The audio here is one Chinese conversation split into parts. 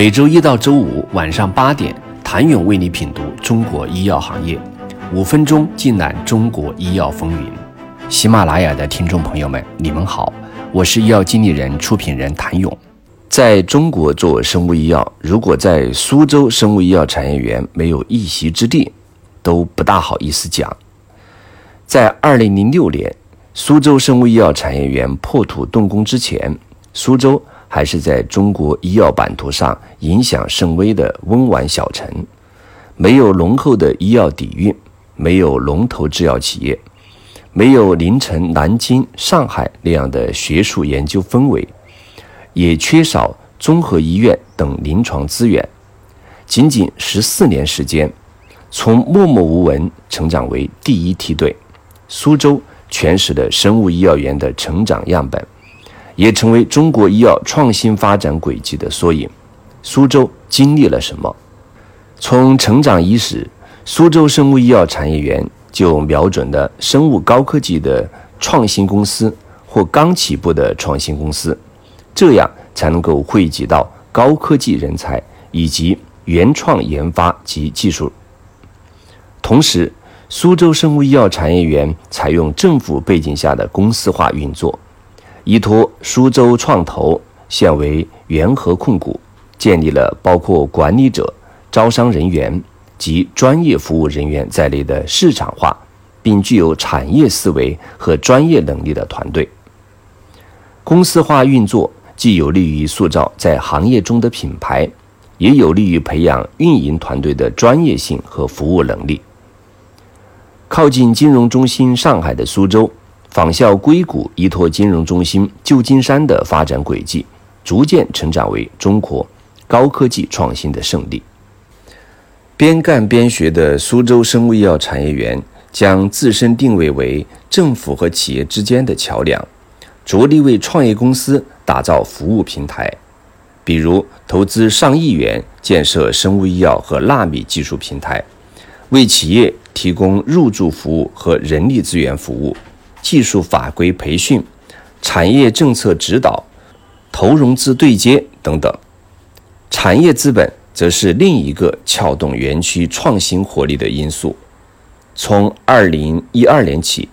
每周一到周五晚上八点，谭勇为你品读中国医药行业，五分钟尽览中国医药风云。喜马拉雅的听众朋友们，你们好，我是医药经理人、出品人谭勇。在中国做生物医药，如果在苏州生物医药产业园没有一席之地，都不大好意思讲。在二零零六年，苏州生物医药产业园破土动工之前，苏州。还是在中国医药版图上影响甚微的温婉小城，没有浓厚的医药底蕴，没有龙头制药企业，没有临城南京、上海那样的学术研究氛围，也缺少综合医院等临床资源。仅仅十四年时间，从默默无闻成长为第一梯队，苏州全市的生物医药园的成长样本。也成为中国医药创新发展轨迹的缩影。苏州经历了什么？从成长伊始，苏州生物医药产业园就瞄准了生物高科技的创新公司或刚起步的创新公司，这样才能够汇集到高科技人才以及原创研发及技术。同时，苏州生物医药产业园采用政府背景下的公司化运作。依托苏州创投，现为元和控股，建立了包括管理者、招商人员及专业服务人员在内的市场化，并具有产业思维和专业能力的团队。公司化运作既有利于塑造在行业中的品牌，也有利于培养运营团队的专业性和服务能力。靠近金融中心上海的苏州。仿效硅谷依托金融中心旧金山的发展轨迹，逐渐成长为中国高科技创新的圣地。边干边学的苏州生物医药产业园将自身定位为政府和企业之间的桥梁，着力为创业公司打造服务平台，比如投资上亿元建设生物医药和纳米技术平台，为企业提供入驻服务和人力资源服务。技术法规培训、产业政策指导、投融资对接等等，产业资本则是另一个撬动园区创新活力的因素。从二零一二年起，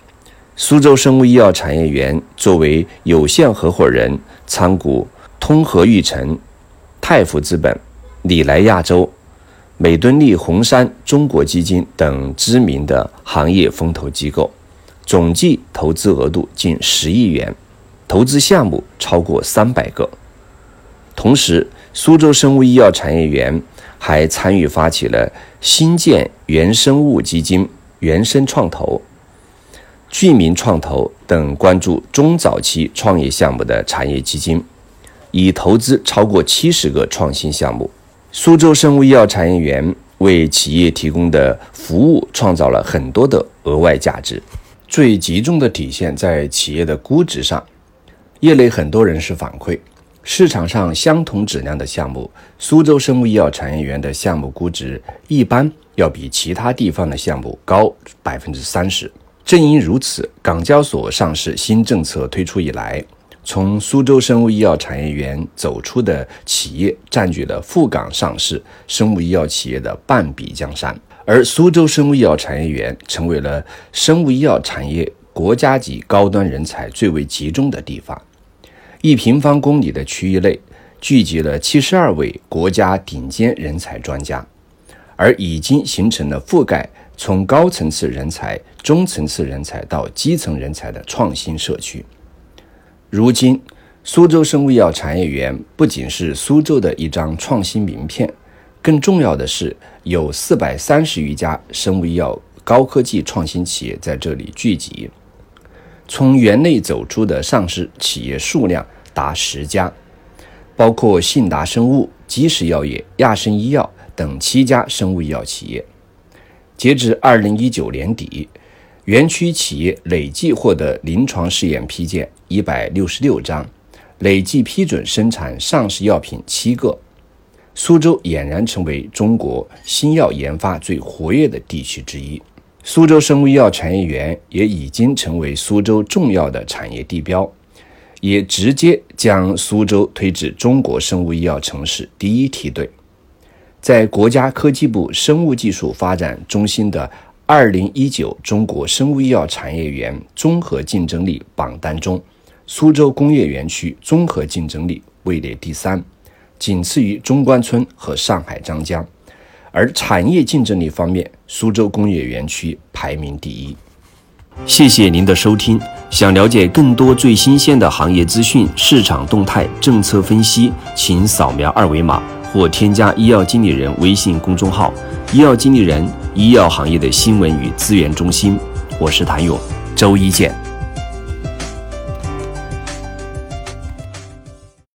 苏州生物医药产业园作为有限合伙人参股通和育成、泰福资本、里来亚洲、美敦力红杉中国基金等知名的行业风投机构。总计投资额度近十亿元，投资项目超过三百个。同时，苏州生物医药产业园还参与发起了新建原生物基金、原生创投、聚民创投等关注中早期创业项目的产业基金，已投资超过七十个创新项目。苏州生物医药产业园为企业提供的服务创造了很多的额外价值。最集中的体现在企业的估值上，业内很多人士反馈，市场上相同质量的项目，苏州生物医药产业园的项目估值一般要比其他地方的项目高百分之三十。正因如此，港交所上市新政策推出以来，从苏州生物医药产业园走出的企业占据了赴港上市生物医药企业的半壁江山。而苏州生物医药产业园成为了生物医药产业国家级高端人才最为集中的地方。一平方公里的区域内聚集了七十二位国家顶尖人才专家，而已经形成了覆盖从高层次人才、中层次人才到基层人才的创新社区。如今，苏州生物医药产业园不仅是苏州的一张创新名片。更重要的是，有四百三十余家生物医药高科技创新企业在这里聚集。从园内走出的上市企业数量达十家，包括信达生物、基石药业、亚生医药等七家生物医药企业。截至二零一九年底，园区企业累计获得临床试验批件一百六十六张，累计批准生产上市药品七个。苏州俨然成为中国新药研发最活跃的地区之一。苏州生物医药产业园也已经成为苏州重要的产业地标，也直接将苏州推至中国生物医药城市第一梯队。在国家科技部生物技术发展中心的二零一九中国生物医药产业园综合竞争力榜单中，苏州工业园区综合竞争力位列第三，仅次于中关村和上海张江。而产业竞争力方面，苏州工业园区排名第一。谢谢您的收听。想了解更多最新鲜的行业资讯、市场动态、政策分析，请扫描二维码或添加医药经理人微信公众号“医药经理人”——医药行业的新闻与资源中心。我是谭勇，周一见。